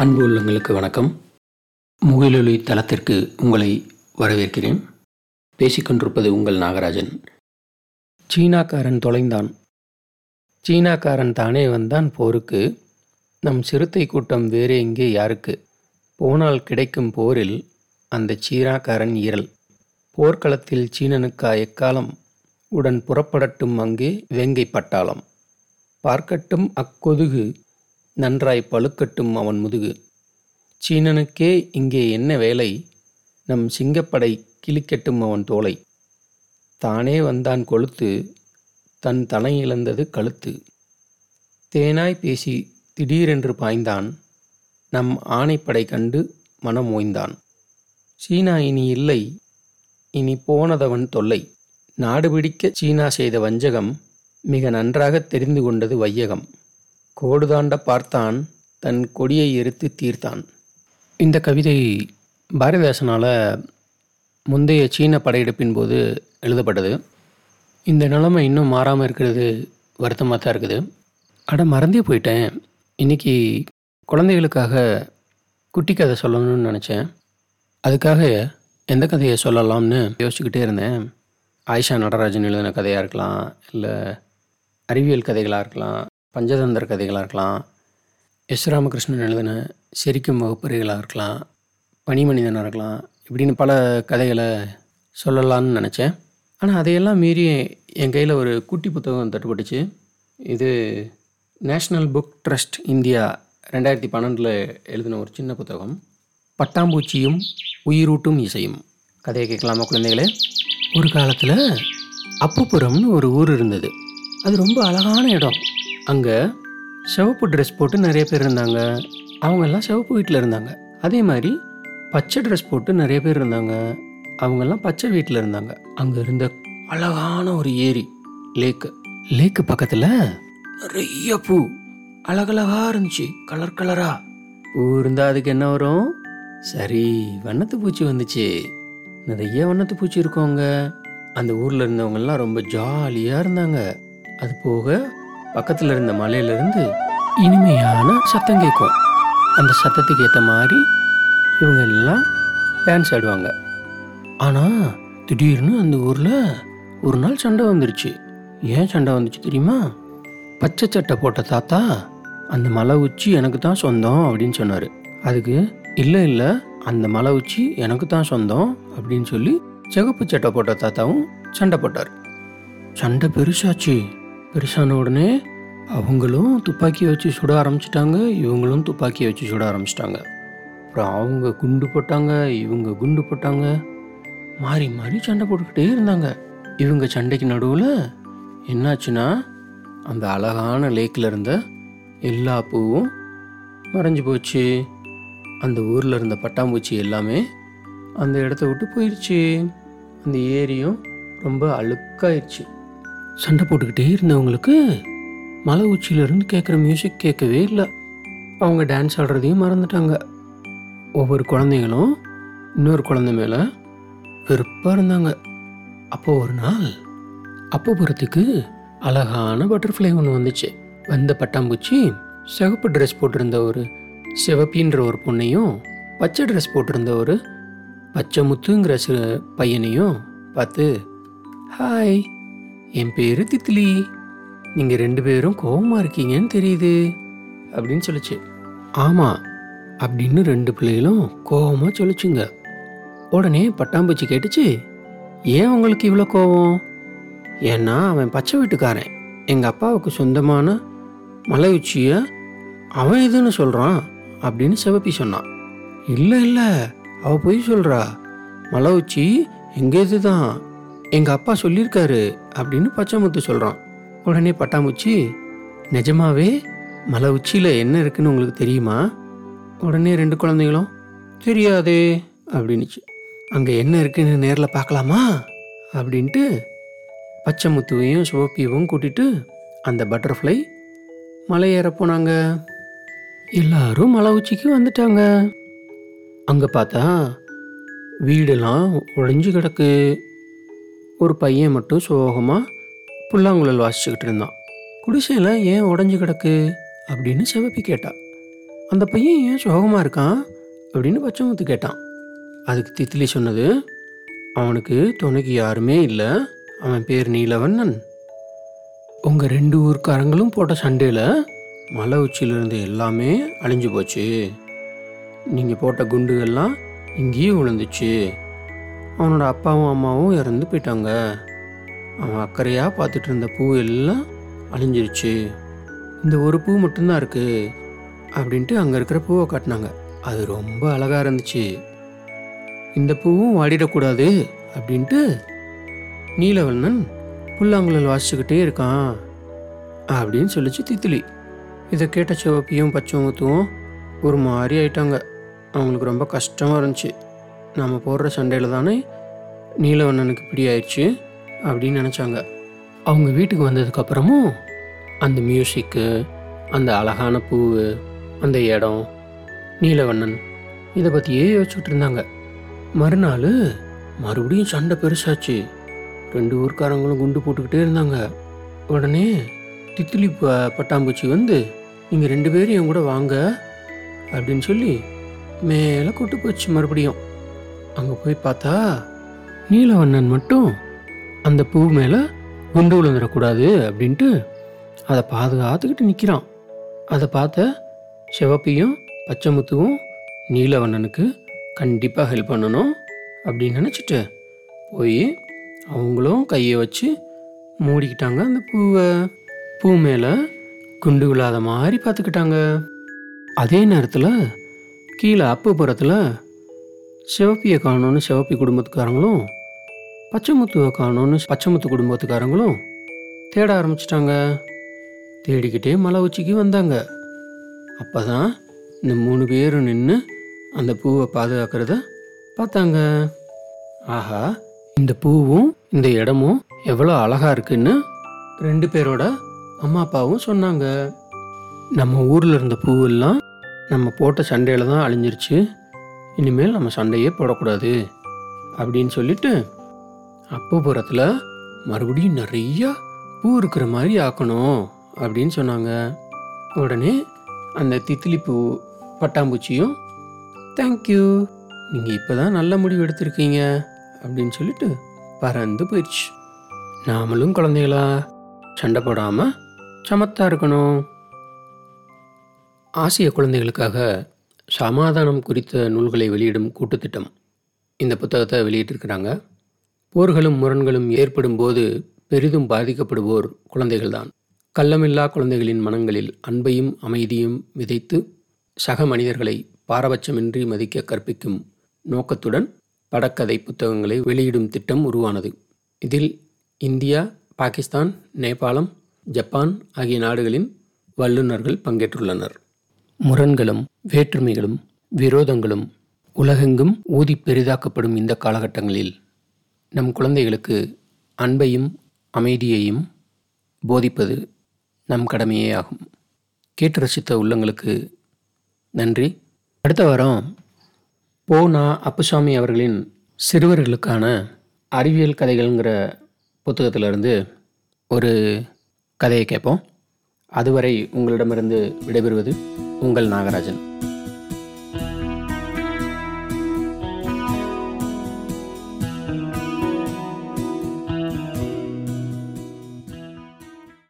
அன்பு உள்ளங்களுக்கு வணக்கம். முகிலொலி தளத்திற்கு உங்களை வரவேற்கிறேன். பேசிக்கொண்டிருப்பது உங்கள் நாகராஜன். சீனாக்காரன் தொலைந்தான். சீனாக்காரன் தானே வந்தான் போருக்கு. நம் சிறுத்தை கூட்டம் வேறு எங்கே யாருக்கு. போனால் கிடைக்கும் போரில் அந்த சீனாக்காரன் ஈரல் போர்க்களத்தில் சீனனுக்கா எக்காலம்? உடன் புறப்படட்டும் அங்கே வேங்கை பட்டாளம் பார்க்கட்டும் அக்கொதுகு நன்றாய் பழுக்கட்டும் அவன் முதுகு. சீனனுக்கே இங்கே என்ன வேலை? நம் சிங்கப்படை கிழிக்கட்டும் அவன் தோலை. தானே வந்தான் கொளுத்து தன் தலை இழந்தது கழுத்து. தேனாய் பேசி திடீரென்று பாய்ந்தான். நம் ஆணைப்படை கண்டு மனம் ஓய்ந்தான். சீனா இனி இல்லை இனி போனதவன் தொல்லை. நாடு பிடிக்க சீனா செய்த வஞ்சகம் மிக நன்றாக தெரிந்து கொண்டது வையகம். கோடுதாண்ட பார்த்தான் தன் கொடியை எரித்து தீர்த்தான். இந்த கவிதை பாரதிதாசனால் முந்தைய சீன படையெடுப்பின் போது எழுதப்பட்டது. இந்த நிலைமை இன்னும் மாறாமல் இருக்கிறது வருத்தமாக தான் இருக்குது. அட மறந்தே போயிட்டேன். இன்றைக்கி குழந்தைகளுக்காக குட்டி கதை சொல்லணும்னு நினச்சேன். அதுக்காக எந்த கதையை சொல்லலாம்னு யோசிச்சுக்கிட்டே இருந்தேன். ஆயிஷா நடராஜன் எழுதின கதையாக இருக்கலாம் இல்லை அறிவியல் கதைகளாக இருக்கலாம் பஞ்சதந்திர கதைகளாக இருக்கலாம். எஸ் ராமகிருஷ்ணன் எழுதின செரிக்கும் வகுப்பறைகளாக இருக்கலாம். பனிமனிதனாக இருக்கலாம். இப்படின்னு பல கதைகளை சொல்லலான்னு நினச்சேன். ஆனால் அதையெல்லாம் மீறி என் கையில் ஒரு குட்டி புத்தகம் தட்டுப்பட்டுச்சு. இது நேஷ்னல் புக் ட்ரஸ்ட் இந்தியா ரெண்டாயிரத்தி பன்னெண்டில் எழுதின ஒரு சின்ன புத்தகம். பட்டாம்பூச்சியும் உயிரூட்டும் இசையும். கதையை கேட்கலாமா குழந்தைகளே? ஒரு காலத்தில் அப்புப்புறம்னு ஒரு ஊர் இருந்தது. அது ரொம்ப அழகான இடம். அங்கே சிவப்பு ட்ரெஸ் போட்டு நிறைய பேர் இருந்தாங்க. அவங்கெல்லாம் சிவப்பு வீட்டில் இருந்தாங்க. அதே மாதிரி பச்சை ட்ரெஸ் போட்டு நிறைய பேர் இருந்தாங்க. அவங்கெல்லாம் பச்சை வீட்டில் இருந்தாங்க. அங்கே இருந்த அழகான ஒரு ஏரி லேக்கு லேக்கு பக்கத்தில் நிறைய பூ. அழகழகா இருந்துச்சு. கலர் கலரா பூ இருந்தால் அதுக்கு என்ன வரும்? சரி வண்ணத்து பூச்சி வந்துச்சு. நிறைய வண்ணத்து பூச்சி இருக்கவங்க அந்த ஊரில் இருந்தவங்கெல்லாம் ரொம்ப ஜாலியாக இருந்தாங்க. அது போக பக்கத்தில் இருந்த மலையிலேருந்து இனிமையான சத்தம் கேட்கும். அந்த சத்தத்துக்கு ஏற்ற மாதிரி இவங்க எல்லாம் டான்ஸ் ஆடுவாங்க. ஆனால் திடீர்னு அந்த ஊரில் ஒரு நாள் சண்டை வந்துருச்சு. ஏன் சண்டை வந்துச்சு தெரியுமா? பச்சை சட்டை போட்ட தாத்தா அந்த மலை உச்சி எனக்கு தான் சொந்தம் அப்படின்னு சொன்னார். அதுக்கு இல்லை இல்லை அந்த மலை உச்சி எனக்கு தான் சொந்தம் அப்படின்னு சொல்லி சிகப்பு சட்டை போட்ட தாத்தாவும் சண்டை போட்டார். சண்டை பெருசாச்சு. பெருசான உடனே அவங்களும் துப்பாக்கியை வச்சு சுட ஆரம்பிச்சிட்டாங்க இவங்களும் துப்பாக்கியை வச்சு சுட ஆரம்பிச்சிட்டாங்க. அப்புறம் அவங்க குண்டு போட்டாங்க இவங்க குண்டு போட்டாங்க. மாறி மாறி சண்டை போட்டுக்கிட்டே இருந்தாங்க. இவங்க சண்டைக்கு நடுவில் என்னாச்சுன்னா அந்த அழகான லேக்கில் இருந்த எல்லா பூவும் மறைஞ்சு போச்சு. அந்த ஊரில் இருந்த பட்டாம்பூச்சி எல்லாமே அந்த இடத்த விட்டு போயிடுச்சு அந்த ஏரியும் ரொம்ப அழுக்காயிருச்சு. சண்டை போட்டுக்கிட்டே இருந்தவங்களுக்கு மலை உச்சியிலேருந்து கேட்குற மியூசிக் கேட்கவே இல்லை. அவங்க டான்ஸ் ஆடுறதையும் மறந்துட்டாங்க. ஒவ்வொரு குழந்தைங்களும் இன்னொரு குழந்தை மேலே வெறுப்பாக இருந்தாங்க. அப்போ ஒரு நாள் அப்போபுரத்துக்கு அழகான பட்டர்ஃப்ளை ஒன்று வந்துச்சு. வந்த பட்டாம்பூச்சி சிவப்பு ட்ரெஸ் போட்டிருந்த ஒரு சிவப்பின்ற ஒரு பொண்ணையும் பச்சை ட்ரெஸ் போட்டிருந்த ஒரு பச்சை முத்துங்கிற சில பையனையும் பார்த்து ஹாய் என் பேரு தித்லி நீங்கள் ரெண்டு பேரும் கோவமாக இருக்கீங்கன்னு தெரியுது அப்படின்னு சொல்லுச்சு. ஆமாம் அப்படின்னு ரெண்டு பிள்ளைகளும் கோவமாக சொல்லிச்சுங்க. உடனே பட்டாம்பூச்சி கேட்டுச்சு ஏன் உங்களுக்கு இவ்வளோ கோபம் ஏன்னா அவன் பச்சை வீட்டுக்காரன். எங்கள் அப்பாவுக்கு சொந்தமான மலை உச்சியை அவன் எதுன்னு சொல்கிறான் அப்படின்னு சிவப்பி சொன்னான். இல்லை இல்லை அவ போய் சொல்கிறா மலை உச்சி எங்கள் இது தான் எங்கள் அப்பா சொல்லியிருக்காரு அப்படின்னு பச்சைமுத்து சொல்கிறான் உடனே பட்டாம்பூச்சி நிஜமாவே மலை உச்சியில் என்ன இருக்குன்னு உங்களுக்கு தெரியுமா? உடனே ரெண்டு குழந்தைகளும் தெரியாதே அப்படின்னுச்சு. அங்கே என்ன இருக்குன்னு நேரில் பார்க்கலாமா? அப்படின்ட்டு பச்சை முத்துவையும் சிவப்பியவும் கூட்டிட்டு அந்த பட்டர்ஃப்ளை மலை ஏற போனாங்க. எல்லாரும் மலை உச்சிக்கு வந்துட்டாங்க. அங்கே பார்த்தா வீடெல்லாம் உடைஞ்சு கிடக்கு. ஒரு பையன் மட்டும் சோகமாக புல்லாங்குழல் வாசிச்சுக்கிட்டு இருந்தான். குடிசையில் ஏன் உடஞ்சி கிடக்கு அப்படின்னு செவப்பி கேட்டா. அந்த பையன் ஏன் சோகமாக இருக்கான் அப்படின்னு பச்சைமுத்து கேட்டான். அதுக்கு தித்திலி சொன்னது அவனுக்கு துணைக்கு யாருமே இல்லை. அவன் பேர் நீலவண்ணன். உங்கள் ரெண்டு ஊர்க்காரங்களும் போட்ட சண்டையில் மலை உச்சியிலிருந்து எல்லாமே அழிஞ்சு போச்சு. நீங்கள் போட்ட குண்டுகள்லாம் இங்கேயும் விழுந்துச்சு. அவனோட அப்பாவும் அம்மாவும் இறந்து போயிட்டாங்க. அவன் அக்கறையாக பார்த்துட்டு இருந்த பூ எல்லாம் அழிஞ்சிருச்சு. இந்த ஒரு பூ மட்டும்தான் இருக்குது அப்படின்ட்டு அங்கே இருக்கிற பூவை காட்டினாங்க. அது ரொம்ப அழகாக இருந்துச்சு. இந்த பூவும் வாடிடக்கூடாது அப்படின்ட்டு நீலவண்ணன் புல்லாங்குழல் வாசிச்சுக்கிட்டே இருக்கான் அப்படின்னு சொல்லிச்சு தித்திலி. இதை கேட்ட சிவப்பியும் பச்சைமுத்துவும் ஒரு மாதிரி ஆயிட்டாங்க. அவங்களுக்கு ரொம்ப கஷ்டமாக இருந்துச்சு. நாம் போடுற சண்டையில் தானே நீலவண்ணனுக்கு பிடியாயிடுச்சு ஆயிடுச்சு அப்படின்னு நினச்சாங்க. அவங்க வீட்டுக்கு வந்ததுக்கப்புறமும் அந்த மியூசிக்கு அந்த அழகான பூ அந்த இடம் நீலவண்ணன் இதை பற்றியே யோசிச்சுட்டு இருந்தாங்க. மறுநாள் மறுபடியும் சண்டை பெருசாச்சு. ரெண்டு ஊர்க்காரங்களும் குண்டு போட்டுக்கிட்டே இருந்தாங்க. உடனே தித்திலி ப- பட்டாம்பூச்சி வந்து நீங்கள் ரெண்டு பேரும் என் கூட வாங்க அப்படின்னு சொல்லி மேலே கூட்டு போச்சு மறுபடியும். அங்கே போய் பார்த்தா நீலவண்ணன் மட்டும் அந்த பூ மேலே குண்டு விழுந்துடக்கூடாது அப்படின்ட்டு அதை பாதுகாத்துக்கிட்டு நிற்கிறான் அதை பார்த்த சிவப்பியும் பச்சைமுத்துவும் நீலவண்ணனுக்கு கண்டிப்பாக ஹெல்ப் பண்ணணும் அப்படின்னு நினச்சிட்டு போய் அவங்களும் கையை வச்சு மூடிக்கிட்டாங்க அந்த பூவை. பூ மேலே குண்டு விழாத மாதிரி பார்த்துக்கிட்டாங்க. அதே நேரத்தில் கீழே அப்புப்புறத்தில் சிவப்பியை காணோன்னு சிவப்பி குடும்பத்துக்காரங்களும் பச்சைமுத்துவை காணோன்னு பச்சைமுத்து குடும்பத்துக்காரங்களும் தேட ஆரம்பிச்சிட்டாங்க. தேடிக்கிட்டே மலை உச்சிக்கு வந்தாங்க. அப்போ தான் இந்த மூணு பேரும் நின்று அந்த பூவை பாதுகாக்கிறத பார்த்தாங்க. ஆஹா இந்த பூவும் இந்த இடமும் எவ்வளோ அழகாக இருக்குன்னு ரெண்டு பேரோட அம்மா அப்பாவும் சொன்னாங்க. நம்ம ஊரில் இருந்த பூவெல்லாம் நம்ம போட்ட சண்டையில் தான் அழிஞ்சிருச்சு. இனிமேல் நம்ம சண்டையே போடக்கூடாது அப்படின்னு சொல்லிட்டு அப்புபுறத்தில் மறுபடியும் நிறையா பூ இருக்கிற மாதிரி ஆக்கணும் அப்படின்னு சொன்னாங்க. உடனே அந்த தித்திலி பூ பட்டாம்பூச்சியும் தேங்க்யூ நீங்கள் இப்போ தான் நல்ல முடிவு எடுத்திருக்கீங்க அப்படின்னு சொல்லிட்டு பறந்து போயிடுச்சு நாமளும் குழந்தைகளா சண்டை போடாமல் சமத்தாக இருக்கணும். ஆசிய குழந்தைகளுக்காக சமாதானம் குறித்த நூல்களை வெளியிடும் கூட்டுத்திட்டம் இந்த புத்தகத்தை வெளியிட்டிருக்கிறாங்க. போர்களும் முரண்களும் ஏற்படும் போது பெரிதும் பாதிக்கப்படுவோர் குழந்தைகள்தான். கள்ளமில்லா குழந்தைகளின் மனங்களில் அன்பையும் அமைதியும் விதைத்து சக மனிதர்களை பாரபட்சமின்றி மதிக்க கற்பிக்கும் நோக்கத்துடன் படக்கதை புத்தகங்களை வெளியிடும் திட்டம் உருவானது. இதில் இந்தியா பாகிஸ்தான் நேபாளம் ஜப்பான் ஆகிய நாடுகளின் வல்லுநர்கள் பங்கேற்றுள்ளனர். முரண்களும் வேற்றுமைகளும் விரோதங்களும் உலகெங்கும் ஊதி பெரிதாக்கப்படும் இந்த காலகட்டங்களில் நம் குழந்தைகளுக்கு அன்பையும் அமைதியையும் போதிப்பது நம் கடமையே ஆகும். கேட்டு ரசித்த உள்ளங்களுக்கு நன்றி. அடுத்த வாரம் போனா அப்புசாமி அவர்களின் சிறுவர்களுக்கான அறிவியல் கதைகள்ங்கிற புத்தகத்திலிருந்து ஒரு கதையை கேட்போம். அதுவரை உங்களிடமிருந்து விடைபெறுவது உங்கள் நாகராஜன்.